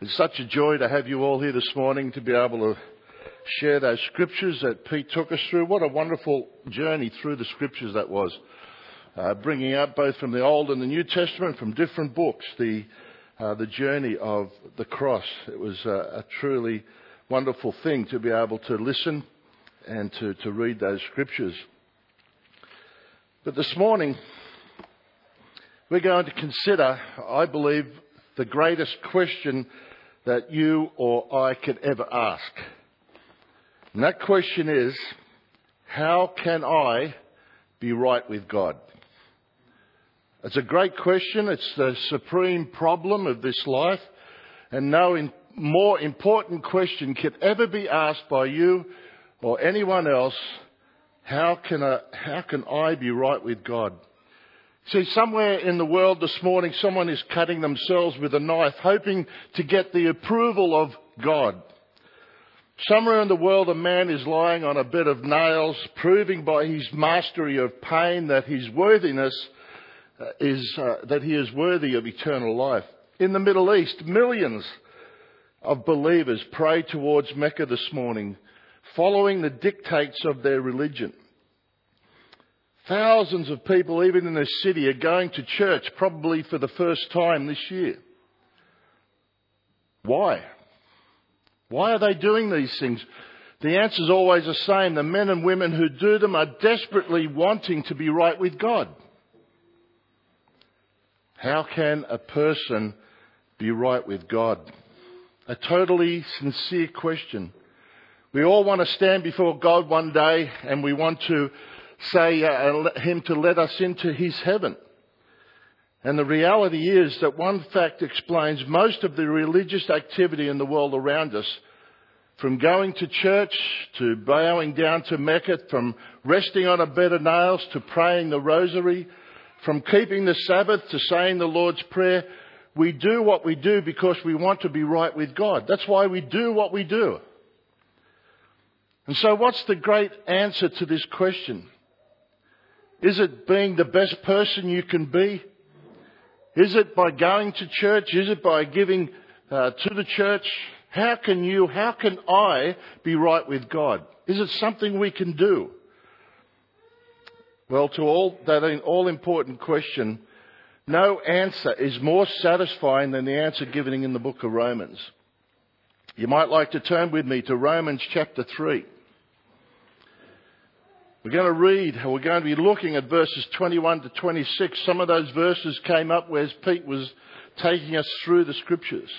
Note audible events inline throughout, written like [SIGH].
It's such a joy to have you all here this morning to be able to share those scriptures that Pete took us through. What a wonderful journey through the scriptures that was. Uh, bringing up both from the Old and the New Testament, from different books, the, uh, the journey of the cross. It was a truly wonderful thing to be able to listen and to, to read those scriptures. But this morning, we're going to consider, I believe, the greatest question that you or I could ever ask. And that question is, how can I be right with God? It's a great question. It's the supreme problem of this life. And no more important question could ever be asked by you or anyone else. How can how can I be right with God? See, somewhere in the world this morning, someone is cutting themselves with a knife, hoping to get the approval of God. Somewhere in the world, a man is lying on a bed of nails, proving by his mastery of pain that his worthiness uh, is, uh, that he is worthy of eternal life. In the Middle East, millions of believers pray towards Mecca this morning, following the dictates of their religion. Thousands of people, even in this city, are going to church probably for the first time this year. Why? Why are they doing these things? The answer is always the same. The men and women who do them are desperately wanting to be right with God. How can a person be right with God? A totally sincere question. We all want to stand before God one day and we want to say uh, him to let us into his heaven. And the reality is that one fact explains most of the religious activity in the world around us. From going to church to bowing down to Mecca, from resting on a bed of nails to praying the rosary, from keeping the Sabbath to saying the Lord's Prayer, we do what we do because we want to be right with God. That's why we do what we do. And so what's the great answer to this question? Is it being the best person you can be? Is it by going to church? Is it by giving uh, to the church? How can you, how can I be right with God? Is it something we can do? Well, to all that all important question, no answer is more satisfying than the answer given in the book of Romans. You might like to turn with me to Romans chapter 3. We're going to read, we're going to be looking at verses 21 to 26. Some of those verses came up as Pete was taking us through the scriptures.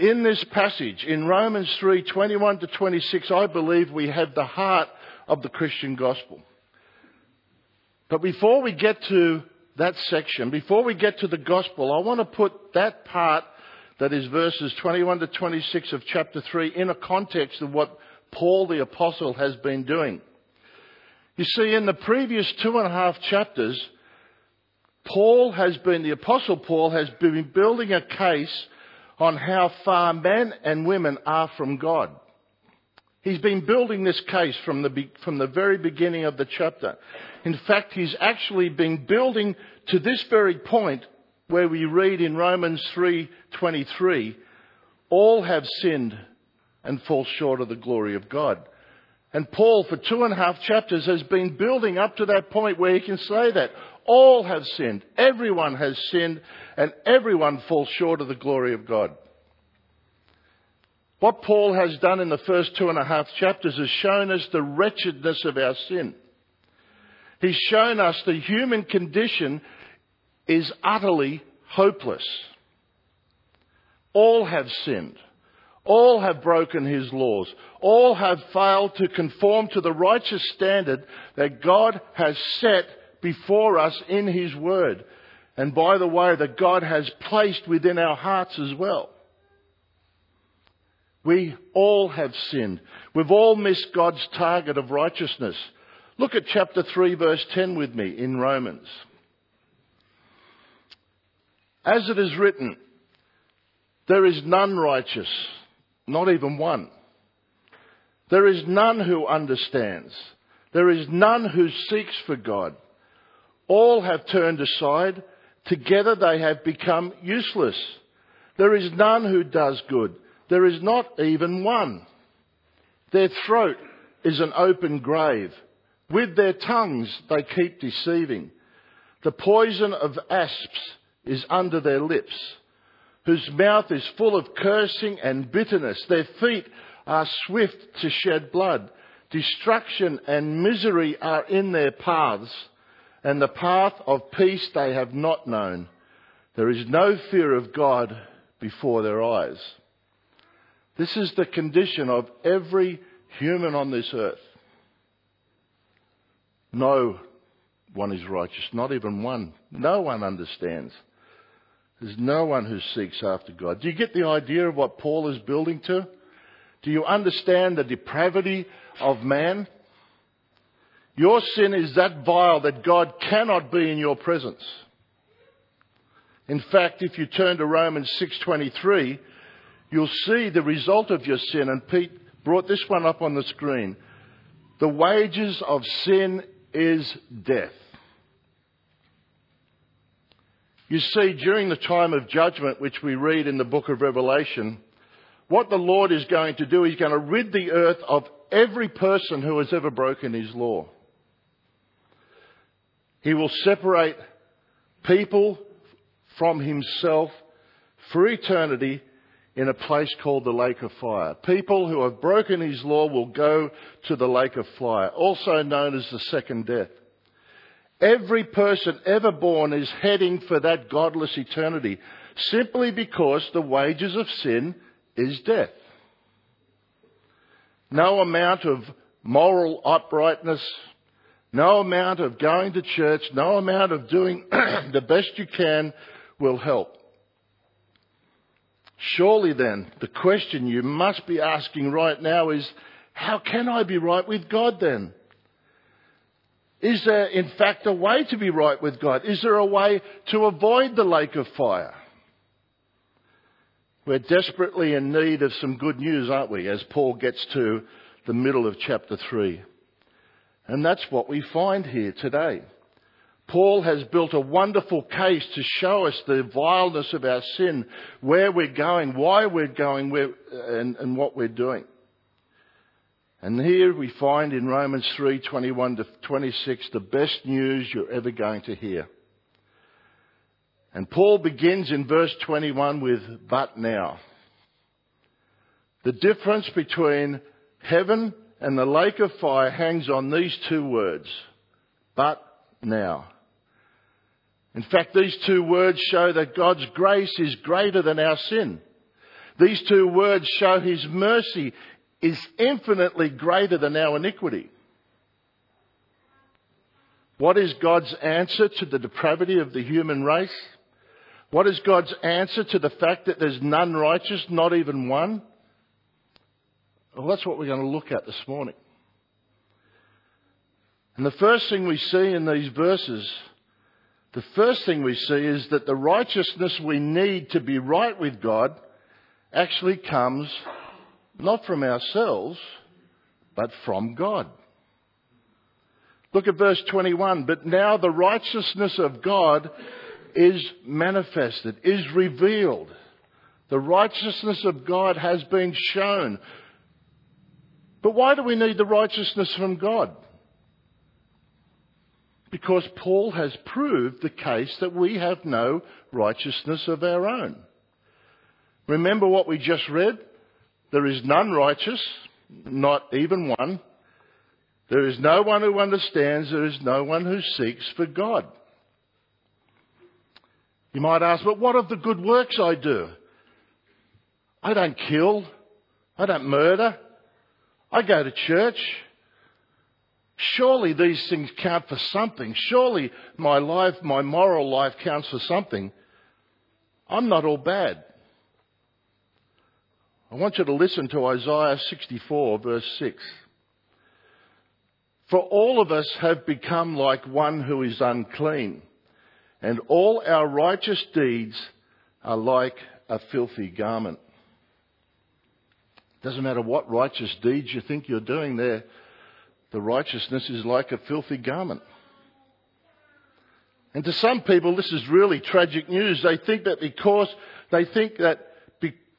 In this passage, in Romans 3, 21 to 26, I believe we have the heart of the Christian gospel. But before we get to that section, before we get to the gospel, I want to put that part that is verses 21 to 26 of chapter 3 in a context of what Paul the apostle has been doing. You see, in the previous two and a half chapters, Paul has been, the Apostle Paul has been building a case on how far men and women are from God. He's been building this case from the, from the very beginning of the chapter. In fact, he's actually been building to this very point where we read in Romans 3:23, all have sinned and fall short of the glory of God. And Paul, for two and a half chapters, has been building up to that point where he can say that. All have sinned. Everyone has sinned, and everyone falls short of the glory of God. What Paul has done in the first two and a half chapters has shown us the wretchedness of our sin. He's shown us the human condition is utterly hopeless. All have sinned. All have broken his laws. All have failed to conform to the righteous standard that God has set before us in his word. And by the way, that God has placed within our hearts as well. We all have sinned. We've all missed God's target of righteousness. Look at chapter 3 verse 10 with me in Romans. As it is written, there is none righteous, not even one. There is none who understands. There is none who seeks for God. All have turned aside. Together they have become useless. There is none who does good. There is not even one. Their throat is an open grave. With their tongues they keep deceiving. The poison of asps is under their lips, whose mouth is full of cursing and bitterness. Their feet are swift to shed blood. Destruction and misery are in their paths, and the path of peace they have not known. There is no fear of God before their eyes. This is the condition of every human on this earth. No one is righteous, not even one. No one understands. There's no one who seeks after God. Do you get the idea of what Paul is building to? Do you understand the depravity of man? Your sin is that vile that God cannot be in your presence. In fact, if you turn to Romans 6:23, you'll see the result of your sin and Pete brought this one up on the screen. The wages of sin is death. You see, during the time of judgment, which we read in the book of Revelation, what the Lord is going to do, He's going to rid the earth of every person who has ever broken His law. He will separate people from Himself for eternity in a place called the lake of fire. People who have broken his law will go to the lake of fire, also known as the second death. Every person ever born is heading for that godless eternity simply because the wages of sin is death. No amount of moral uprightness, no amount of going to church, no amount of doing [CLEARS THROAT] the best you can will help. Surely then, the question you must be asking right now is, how can I be right with God then? Is there in fact a way to be right with God? Is there a way to avoid the lake of fire? We're desperately in need of some good news, aren't we, as Paul gets to the middle of chapter 3. And that's what we find here today. Paul has built a wonderful case to show us the vileness of our sin, where we're going, why we're going, and, and what we're doing. And here we find in Romans 3 21 to 26 the best news you're ever going to hear. And Paul begins in verse 21 with, but now. The difference between heaven and the lake of fire hangs on these two words, but now. In fact, these two words show that God's grace is greater than our sin. These two words show His mercy is infinitely greater than our iniquity. What is God's answer to the depravity of the human race? What is God's answer to the fact that there's none righteous, not even one? Well, that's what we're going to look at this morning. And the first thing we see in these verses the first thing we see is that the righteousness we need to be right with God actually comes not from ourselves, but from God. Look at verse 21. But now the righteousness of God is manifested, is revealed. The righteousness of God has been shown. But why do we need the righteousness from God? because Paul has proved the case that we have no righteousness of our own. Remember what we just read? There is none righteous, not even one. There is no one who understands, there is no one who seeks for God. You might ask, but what of the good works I do? I don't kill. I don't murder. I go to church. Surely these things count for something. Surely my life, my moral life counts for something. I'm not all bad. I want you to listen to Isaiah 64 verse 6. For all of us have become like one who is unclean, and all our righteous deeds are like a filthy garment. Doesn't matter what righteous deeds you think you're doing there, the righteousness is like a filthy garment. And to some people, this is really tragic news. They think that because They think that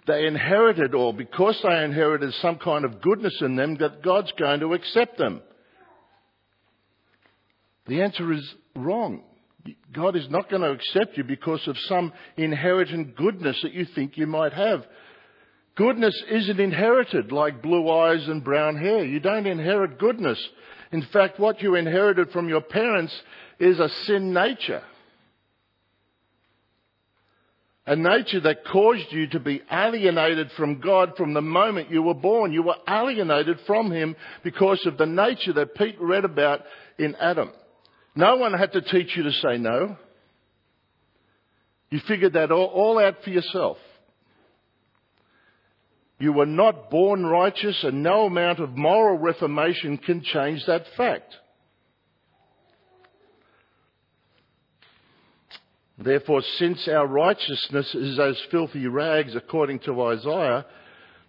they inherited or because they inherited some kind of goodness in them that God's going to accept them. The answer is wrong. God is not going to accept you because of some inherited goodness that you think you might have. Goodness isn't inherited like blue eyes and brown hair. You don't inherit goodness. In fact, what you inherited from your parents is a sin nature. A nature that caused you to be alienated from God from the moment you were born. You were alienated from Him because of the nature that Pete read about in Adam. No one had to teach you to say no. You figured that all, all out for yourself. You were not born righteous and no amount of moral reformation can change that fact. Therefore, since our righteousness is as filthy rags according to Isaiah,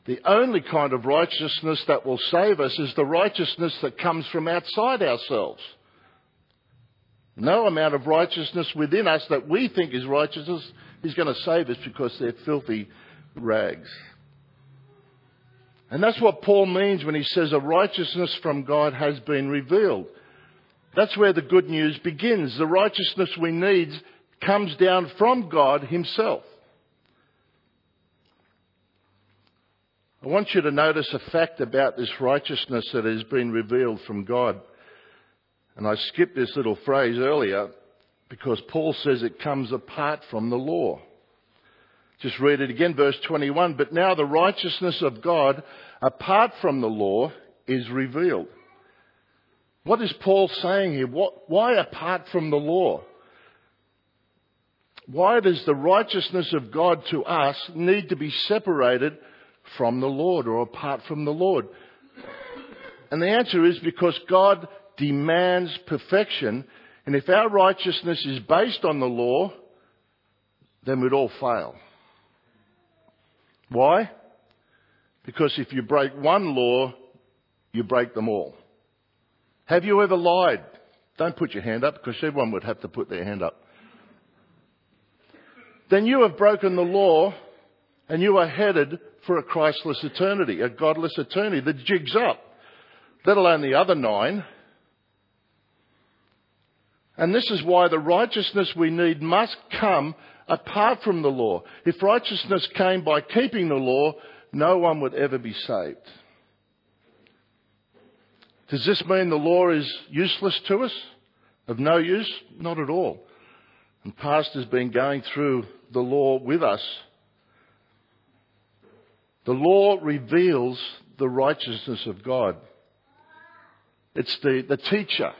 the only kind of righteousness that will save us is the righteousness that comes from outside ourselves. No amount of righteousness within us that we think is righteousness is going to save us because they're filthy rags. And that's what Paul means when he says a righteousness from God has been revealed. That's where the good news begins. The righteousness we need comes down from God himself. I want you to notice a fact about this righteousness that has been revealed from God. And I skipped this little phrase earlier because Paul says it comes apart from the law. Just read it again, verse 21. But now the righteousness of God apart from the law is revealed. What is Paul saying here? What, why apart from the law? Why does the righteousness of God to us need to be separated from the Lord or apart from the Lord? And the answer is because God demands perfection, and if our righteousness is based on the law, then we'd all fail. Why? Because if you break one law, you break them all. Have you ever lied? Don't put your hand up because everyone would have to put their hand up. Then you have broken the law and you are headed for a Christless eternity, a godless eternity. The jig's up, let alone the other nine. And this is why the righteousness we need must come apart from the law. If righteousness came by keeping the law, no one would ever be saved. Does this mean the law is useless to us? Of no use? Not at all. And Pastor's been going through the law with us. The law reveals the righteousness of God. It's the, the teacher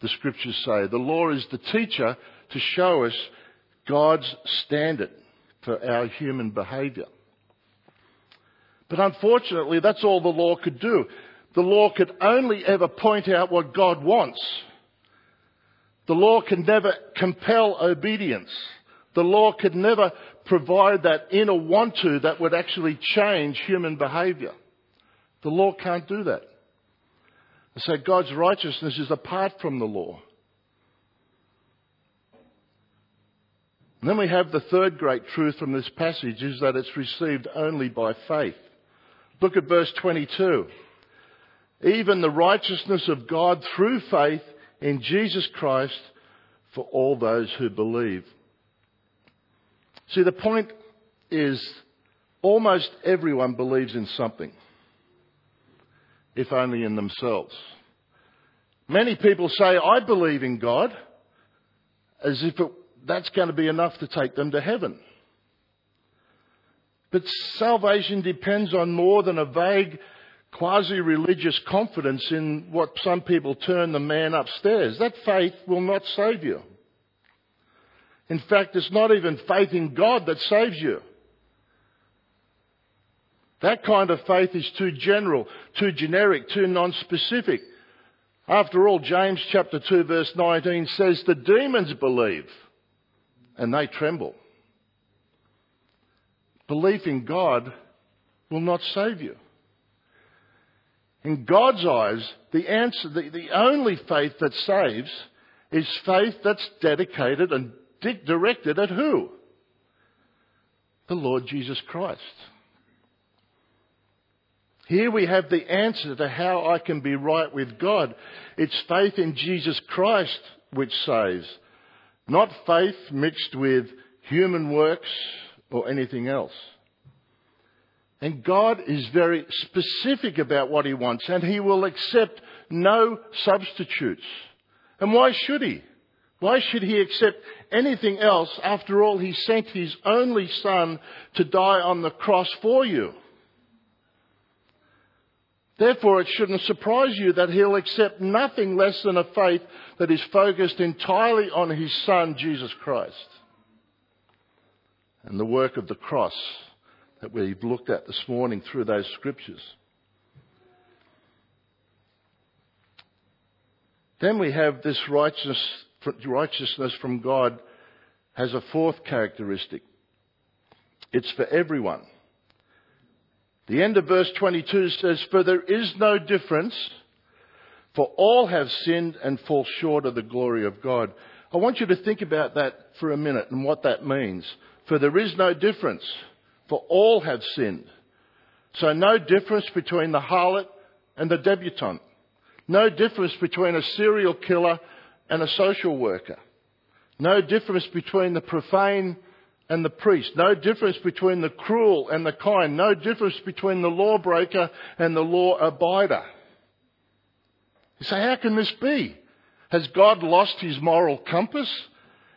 the scriptures say. The law is the teacher to show us God's standard for our human behaviour. But unfortunately, that's all the law could do. The law could only ever point out what God wants. The law can never compel obedience. The law could never provide that inner want to that would actually change human behaviour. The law can't do that. So God's righteousness is apart from the law. And then we have the third great truth from this passage is that it's received only by faith. Look at verse 22. Even the righteousness of God through faith in Jesus Christ for all those who believe. See, the point is almost everyone believes in something if only in themselves. Many people say, I believe in God, as if it, that's going to be enough to take them to heaven. But salvation depends on more than a vague, quasi religious confidence in what some people term the man upstairs. That faith will not save you. In fact, it's not even faith in God that saves you. That kind of faith is too general, too generic, too non-specific. After all, James chapter 2 verse 19 says the demons believe and they tremble. Belief in God will not save you. In God's eyes, the answer, the, the only faith that saves is faith that's dedicated and directed at who? the Lord Jesus Christ. Here we have the answer to how I can be right with God. It's faith in Jesus Christ which saves, not faith mixed with human works or anything else. And God is very specific about what He wants, and He will accept no substitutes. And why should He? Why should He accept anything else? After all, He sent His only Son to die on the cross for you. Therefore, it shouldn't surprise you that He'll accept nothing less than a faith that is focused entirely on His Son, Jesus Christ. And the work of the cross that we've looked at this morning through those scriptures. Then we have this righteousness from God has a fourth characteristic. It's for everyone. The end of verse 22 says, For there is no difference, for all have sinned and fall short of the glory of God. I want you to think about that for a minute and what that means. For there is no difference for all have sinned. So no difference between the harlot and the debutante. No difference between a serial killer and a social worker. No difference between the profane and the priest. No difference between the cruel and the kind. No difference between the lawbreaker and the law abider. You say, how can this be? Has God lost his moral compass?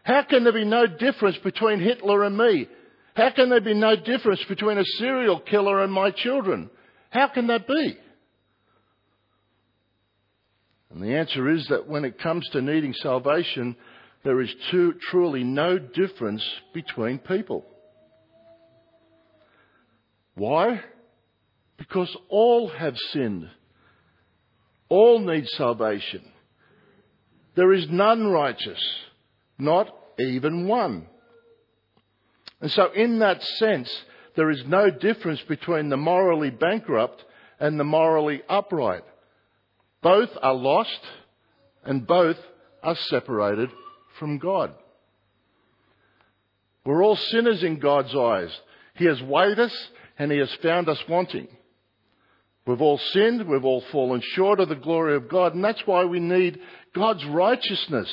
How can there be no difference between Hitler and me? How can there be no difference between a serial killer and my children? How can that be? And the answer is that when it comes to needing salvation, there is too, truly no difference between people. Why? Because all have sinned. All need salvation. There is none righteous, not even one. And so in that sense, there is no difference between the morally bankrupt and the morally upright. Both are lost and both are separated from God. We're all sinners in God's eyes. He has weighed us and He has found us wanting. We've all sinned, we've all fallen short of the glory of God, and that's why we need God's righteousness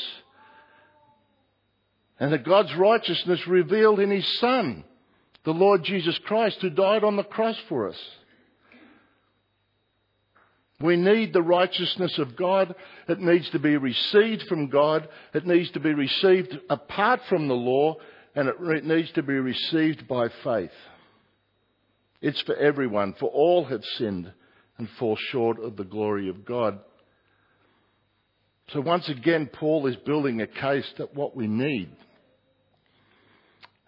and that God's righteousness revealed in His Son, the Lord Jesus Christ, who died on the cross for us. We need the righteousness of God. It needs to be received from God. It needs to be received apart from the law, and it needs to be received by faith. It's for everyone, for all have sinned and fall short of the glory of God. So once again, Paul is building a case that what we need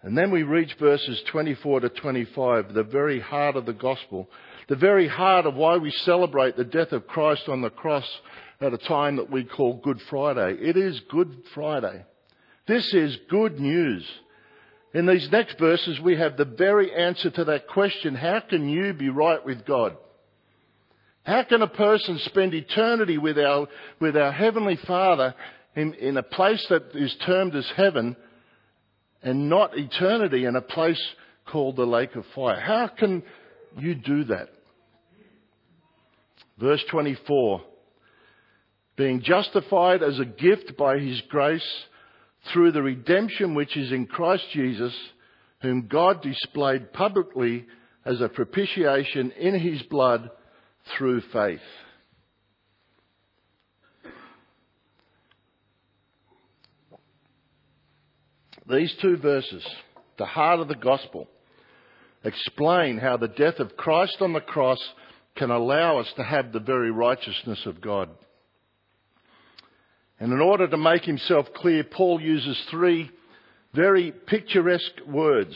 and then we reach verses 24 to 25, the very heart of the gospel, the very heart of why we celebrate the death of Christ on the cross at a time that we call Good Friday. It is Good Friday. This is good news. In these next verses, we have the very answer to that question how can you be right with God? How can a person spend eternity with our, with our Heavenly Father in, in a place that is termed as heaven and not eternity in a place called the lake of fire. How can you do that? Verse 24 being justified as a gift by his grace through the redemption which is in Christ Jesus, whom God displayed publicly as a propitiation in his blood through faith. These two verses, the heart of the gospel, explain how the death of Christ on the cross can allow us to have the very righteousness of God. And in order to make himself clear, Paul uses three very picturesque words.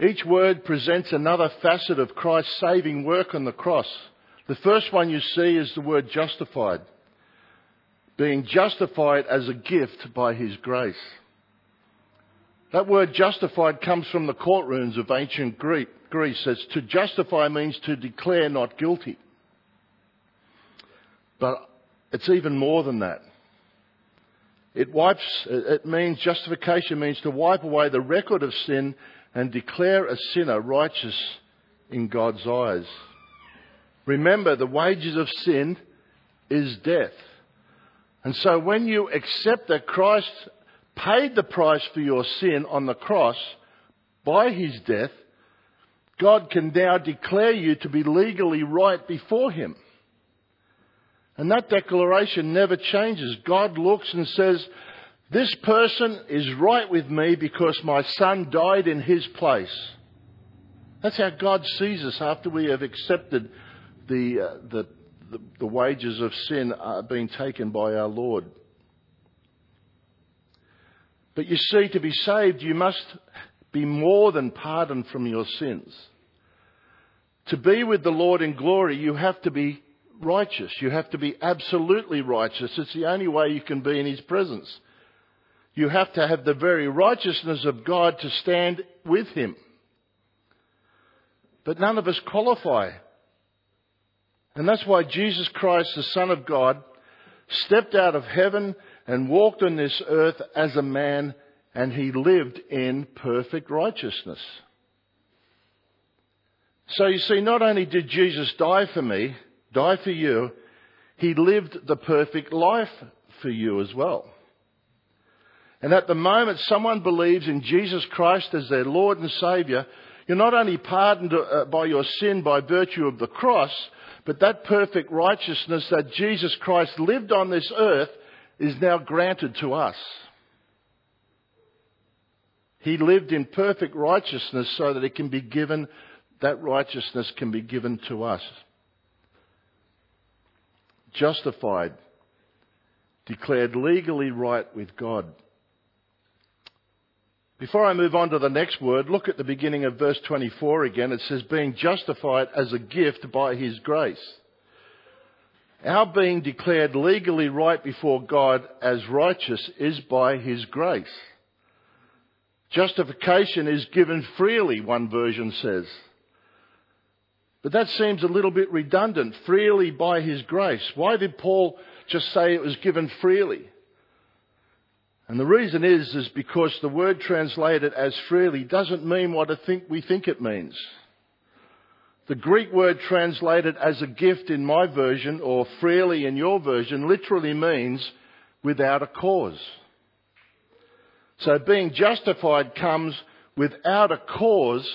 Each word presents another facet of Christ's saving work on the cross. The first one you see is the word justified being justified as a gift by his grace. That word justified comes from the courtrooms of ancient Greece. As to justify means to declare not guilty. But it's even more than that. It wipes, it means, justification means to wipe away the record of sin and declare a sinner righteous in God's eyes. Remember, the wages of sin is death. And so when you accept that Christ paid the price for your sin on the cross by his death, God can now declare you to be legally right before him. And that declaration never changes. God looks and says, this person is right with me because my son died in his place. That's how God sees us after we have accepted the, uh, the, the, the, wages of sin are being taken by our Lord. But you see, to be saved, you must be more than pardoned from your sins. To be with the Lord in glory, you have to be righteous. You have to be absolutely righteous. It's the only way you can be in His presence. You have to have the very righteousness of God to stand with Him. But none of us qualify. And that's why Jesus Christ, the Son of God, stepped out of heaven and walked on this earth as a man and he lived in perfect righteousness. So you see, not only did Jesus die for me, die for you, he lived the perfect life for you as well. And at the moment someone believes in Jesus Christ as their Lord and Saviour, you're not only pardoned uh, by your sin by virtue of the cross, but that perfect righteousness that Jesus Christ lived on this earth is now granted to us. He lived in perfect righteousness so that it can be given, that righteousness can be given to us justified, declared legally right with God. Before I move on to the next word, look at the beginning of verse 24 again. It says, being justified as a gift by His grace. Our being declared legally right before God as righteous is by His grace. Justification is given freely, one version says. But that seems a little bit redundant. Freely by his grace. Why did Paul just say it was given freely? And the reason is, is because the word translated as freely doesn't mean what I think we think it means. The Greek word translated as a gift in my version or freely in your version literally means without a cause. So being justified comes without a cause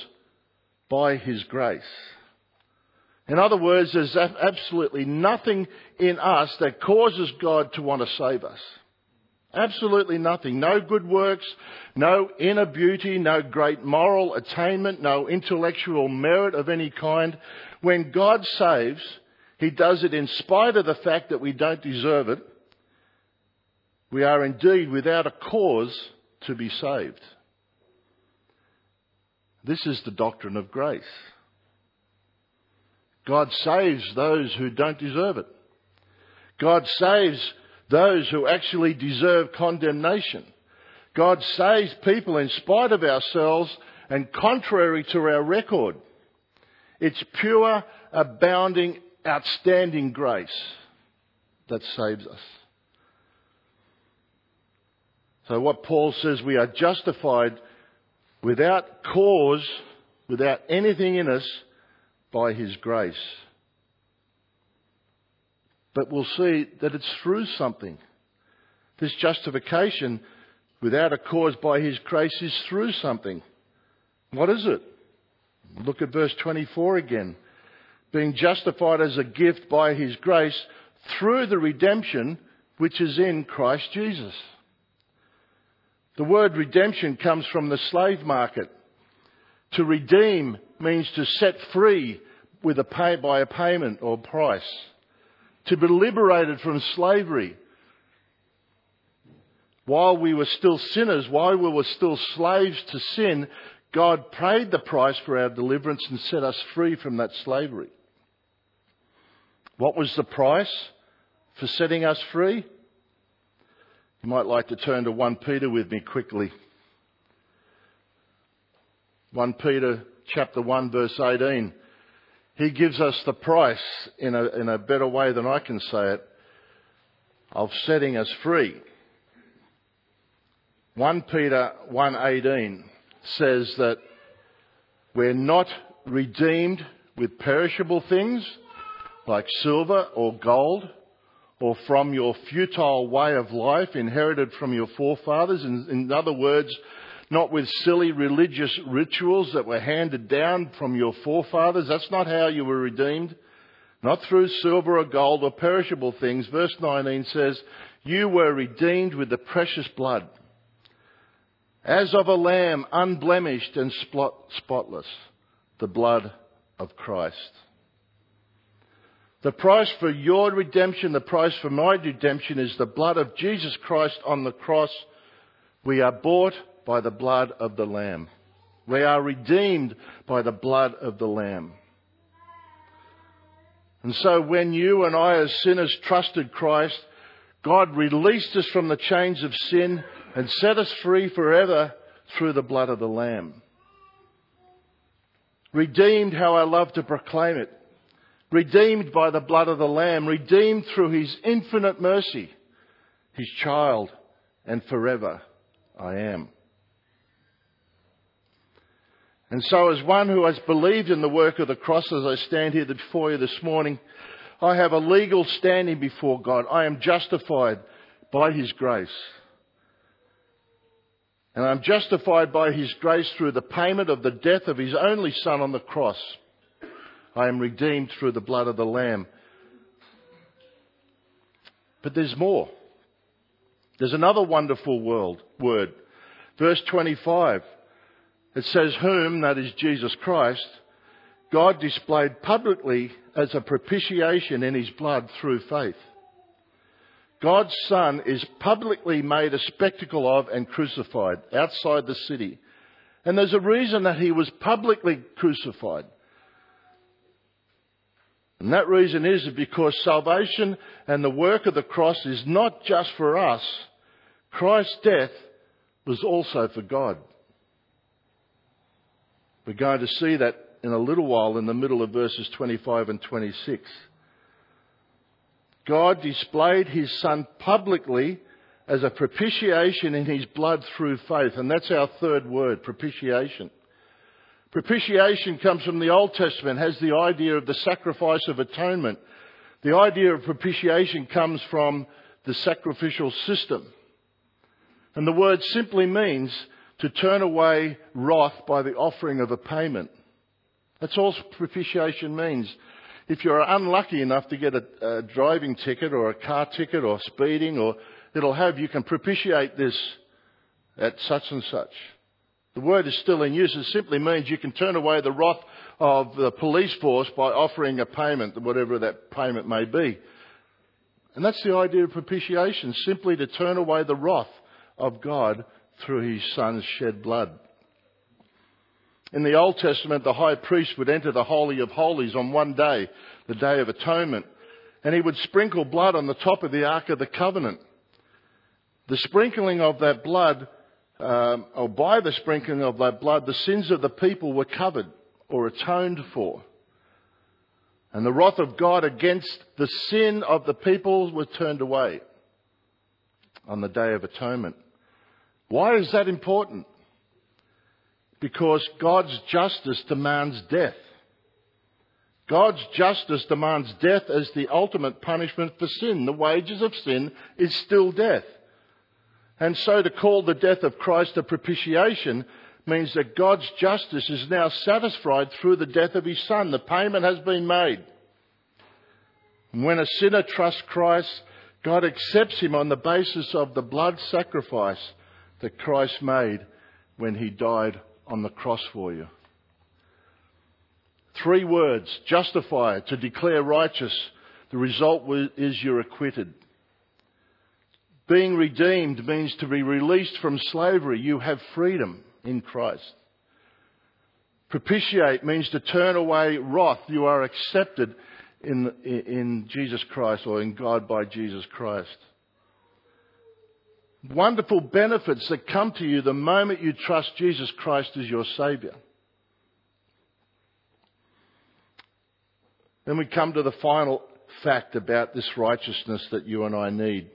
by His grace. In other words, there's absolutely nothing in us that causes God to want to save us. Absolutely nothing. No good works, no inner beauty, no great moral attainment, no intellectual merit of any kind. When God saves, He does it in spite of the fact that we don't deserve it. We are indeed without a cause to be saved. This is the doctrine of grace. God saves those who don't deserve it. God saves those who actually deserve condemnation. God saves people in spite of ourselves and contrary to our record. It's pure, abounding, outstanding grace that saves us. So what Paul says, we are justified without cause, without anything in us, by His grace. But we'll see that it's through something. This justification without a cause by His grace is through something. What is it? Look at verse 24 again. Being justified as a gift by His grace through the redemption which is in Christ Jesus. The word redemption comes from the slave market. To redeem means to set free with a pay, by a payment or price. To be liberated from slavery. While we were still sinners, while we were still slaves to sin, God paid the price for our deliverance and set us free from that slavery. What was the price for setting us free? You might like to turn to 1 Peter with me quickly. 1 Peter chapter 1 verse 18. He gives us the price in a, in a better way than I can say it of setting us free. 1 Peter 1.18 says that We're not redeemed with perishable things like silver or gold or from your futile way of life inherited from your forefathers. In, in other words, not with silly religious rituals that were handed down from your forefathers. That's not how you were redeemed. Not through silver or gold or perishable things. Verse 19 says, You were redeemed with the precious blood, as of a lamb unblemished and spotless, the blood of Christ. The price for your redemption, the price for my redemption is the blood of Jesus Christ on the cross. We are bought by the blood of the Lamb. We are redeemed by the blood of the Lamb. And so when you and I as sinners trusted Christ, God released us from the chains of sin and set us free forever through the blood of the Lamb. Redeemed, how I love to proclaim it. Redeemed by the blood of the Lamb, redeemed through His infinite mercy, His child, and forever I am. And so, as one who has believed in the work of the cross as I stand here before you this morning, I have a legal standing before God. I am justified by His grace. And I'm justified by His grace through the payment of the death of His only Son on the cross. I am redeemed through the blood of the Lamb. But there's more. There's another wonderful world, word. Verse 25. It says, whom, that is Jesus Christ, God displayed publicly as a propitiation in his blood through faith. God's Son is publicly made a spectacle of and crucified outside the city. And there's a reason that he was publicly crucified. And that reason is because salvation and the work of the cross is not just for us. Christ's death was also for God. We're going to see that in a little while in the middle of verses 25 and 26. God displayed his Son publicly as a propitiation in his blood through faith. And that's our third word, propitiation. Propitiation comes from the Old Testament, has the idea of the sacrifice of atonement. The idea of propitiation comes from the sacrificial system. And the word simply means to turn away wrath by the offering of a payment. That's all propitiation means. If you're unlucky enough to get a, a driving ticket or a car ticket or speeding or it'll have, you can propitiate this at such and such. The word is still in use. It simply means you can turn away the wrath of the police force by offering a payment, whatever that payment may be. And that's the idea of propitiation, simply to turn away the wrath of God through his son's shed blood. In the Old Testament, the high priest would enter the Holy of Holies on one day, the Day of Atonement, and he would sprinkle blood on the top of the Ark of the Covenant. The sprinkling of that blood, um, or by the sprinkling of that blood, the sins of the people were covered or atoned for. And the wrath of God against the sin of the people was turned away on the Day of Atonement. Why is that important? Because God's justice demands death. God's justice demands death as the ultimate punishment for sin. The wages of sin is still death. And so to call the death of Christ a propitiation means that God's justice is now satisfied through the death of his Son. The payment has been made. When a sinner trusts Christ, God accepts him on the basis of the blood sacrifice that Christ made when he died on the cross for you. Three words justify, to declare righteous. The result is you're acquitted. Being redeemed means to be released from slavery. You have freedom in Christ. Propitiate means to turn away wrath. You are accepted in, in Jesus Christ or in God by Jesus Christ wonderful benefits that come to you the moment you trust Jesus Christ as your Saviour. Then we come to the final fact about this righteousness that you and I need.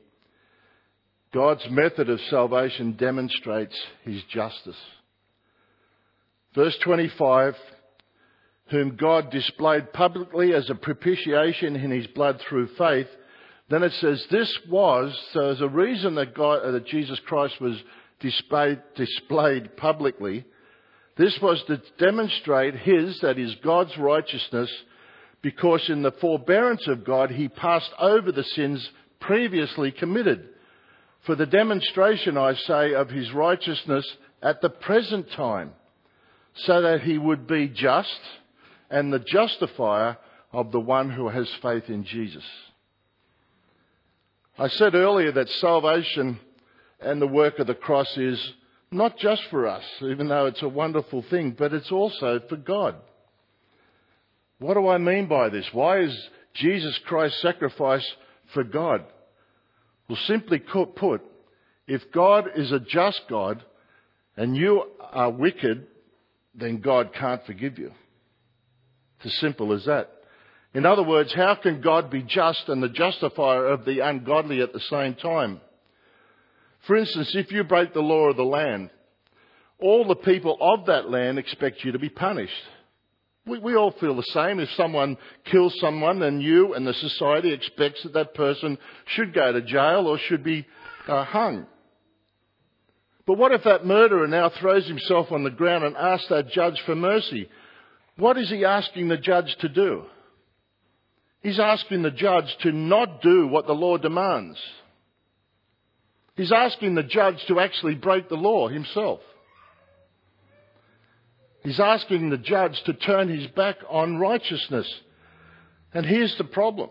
God's method of salvation demonstrates His justice. Verse 25, whom God displayed publicly as a propitiation in his blood through faith. Then it says this was, so there's a reason that, God, that Jesus Christ was displayed, displayed publicly. This was to demonstrate his, that is God's righteousness, because in the forbearance of God he passed over the sins previously committed. For the demonstration, I say, of his righteousness at the present time, so that he would be just and the justifier of the one who has faith in Jesus. I said earlier that salvation and the work of the cross is not just for us, even though it's a wonderful thing, but it's also for God. What do I mean by this? Why is Jesus Christ's sacrifice for God? Well, simply put, if God is a just God and you are wicked, then God can't forgive you. It's as simple as that. In other words, how can God be just and the justifier of the ungodly at the same time? For instance, if you break the law of the land, all the people of that land expect you to be punished. We, we, all feel the same. If someone kills someone, then you and the society expects that that person should go to jail or should be uh, hung. But what if that murderer now throws himself on the ground and asks that judge for mercy? What is he asking the judge to do? He's asking the judge to not do what the law demands. He's asking the judge to actually break the law himself. He's asking the judge to turn his back on righteousness. And here's the problem.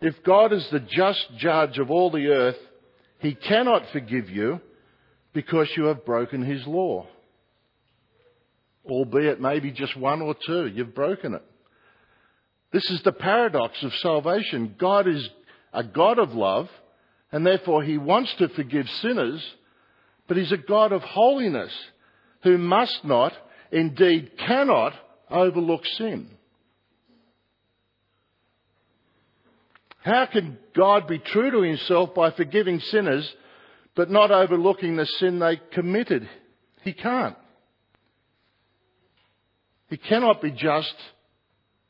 If God is the just judge of all the earth, he cannot forgive you because you have broken his law albeit maybe just one or two. You've broken it. This is the paradox of salvation. God is a God of love, and therefore He wants to forgive sinners, but He's a God of holiness who must not, indeed cannot, overlook sin. How can God be true to Himself by forgiving sinners, but not overlooking the sin they committed? He can't. He cannot be just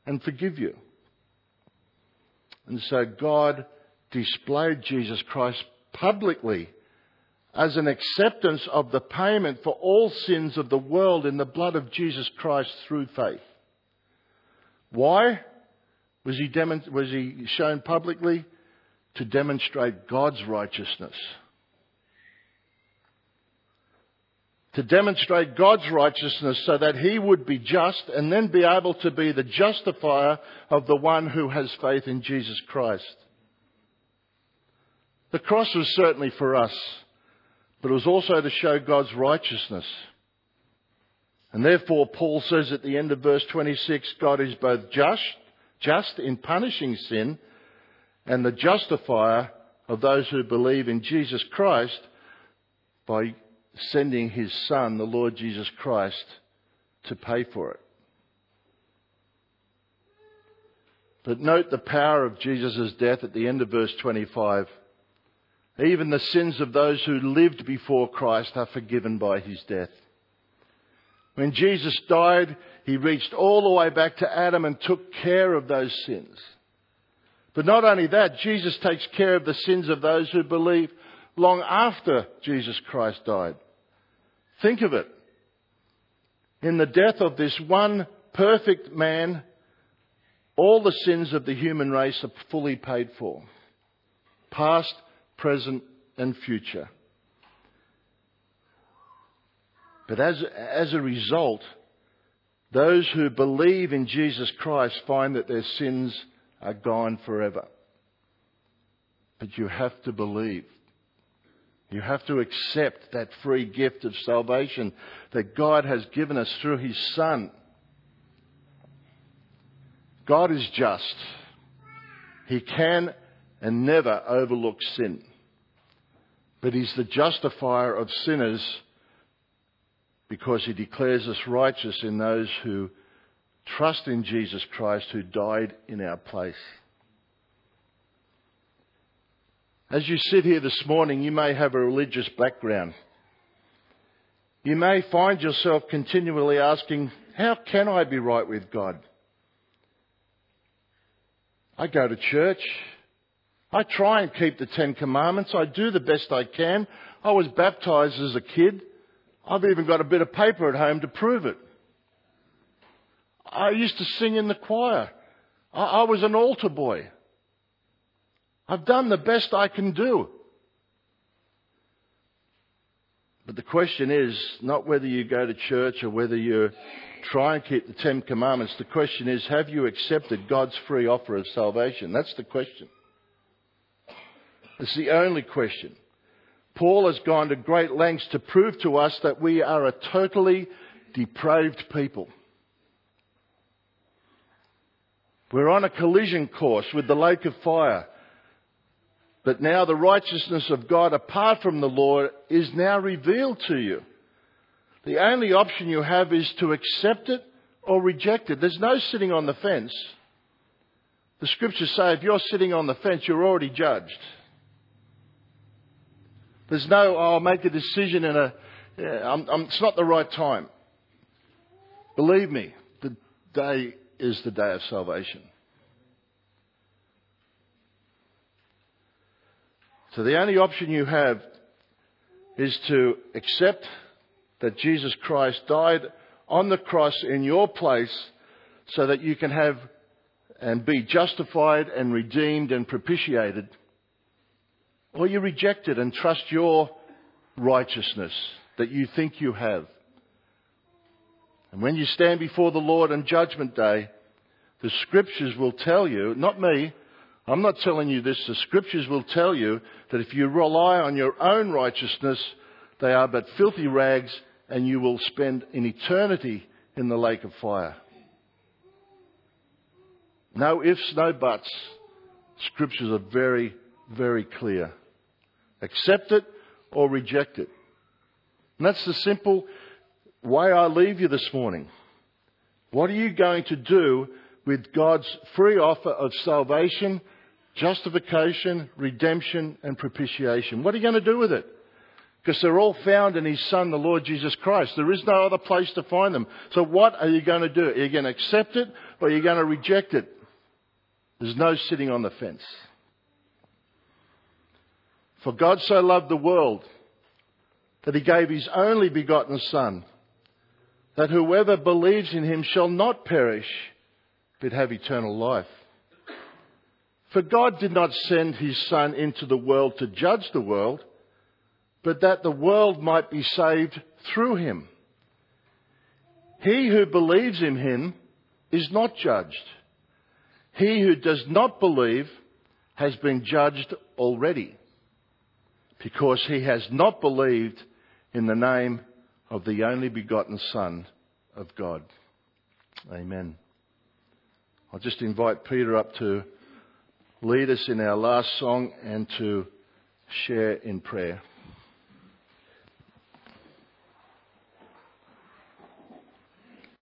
and forgive you. And so God displayed Jesus Christ publicly as an acceptance of the payment for all sins of the world in the blood of Jesus Christ through faith. Why was he, was he shown publicly? To demonstrate God's righteousness. to demonstrate God's righteousness so that he would be just and then be able to be the justifier of the one who has faith in Jesus Christ. The cross was certainly for us, but it was also to show God's righteousness. And therefore, Paul says at the end of verse 26, God is both just, just in punishing sin and the justifier of those who believe in Jesus Christ by sending his son, the Lord Jesus Christ, to pay for it. But note the power of Jesus' death at the end of verse 25. Even the sins of those who lived before Christ are forgiven by his death. When Jesus died, he reached all the way back to Adam and took care of those sins. But not only that, Jesus takes care of the sins of those who believe long after Jesus Christ died. Think of it. In the death of this one perfect man, all the sins of the human race are fully paid for. Past, present, and future. But as, as a result, those who believe in Jesus Christ find that their sins are gone forever. But you have to believe. You have to accept that free gift of salvation that God has given us through His Son. God is just. He can and never overlook sin. But He's the justifier of sinners because He declares us righteous in those who trust in Jesus Christ who died in our place. As you sit here this morning, you may have a religious background. You may find yourself continually asking, how can I be right with God? I go to church. I try and keep the Ten Commandments. I do the best I can. I was baptized as a kid. I've even got a bit of paper at home to prove it. I used to sing in the choir. I, I was an altar boy. I've done the best I can do. But the question is not whether you go to church or whether you try and keep the Ten Commandments. The question is, have you accepted God's free offer of salvation? That's the question. It's the only question. Paul has gone to great lengths to prove to us that we are a totally depraved people. We're on a collision course with the lake of fire. But now the righteousness of God apart from the law is now revealed to you. The only option you have is to accept it or reject it. There's no sitting on the fence. The scriptures say if you're sitting on the fence, you're already judged. There's no, oh, I'll make a decision in a, yeah, I'm, I'm, it's not the right time. Believe me, the day is the day of salvation. So the only option you have is to accept that Jesus Christ died on the cross in your place so that you can have and be justified and redeemed and propitiated. Or you reject it and trust your righteousness that you think you have. And when you stand before the Lord on Judgment Day, the Scriptures will tell you, not me, I'm not telling you this, the Scriptures will tell you that if you rely on your own righteousness, they are but filthy rags and you will spend an eternity in the lake of fire. No ifs, no buts. Scriptures are very, very clear. Accept it or reject it. And that's the simple way I leave you this morning. What are you going to do with God's free offer of salvation, justification, redemption, and propitiation? What are you going to do with it? Because they're all found in His Son, the Lord Jesus Christ. There is no other place to find them. So what are you going to do? Are you going to accept it or are you going to reject it? There's no sitting on the fence. For God so loved the world that He gave His only begotten Son, that whoever believes in Him shall not perish, but have eternal life. For God did not send His Son into the world to judge the world, but that the world might be saved through him. He who believes in him is not judged. He who does not believe has been judged already because he has not believed in the name of the only begotten Son of God. Amen. I'll just invite Peter up to lead us in our last song and to share in prayer.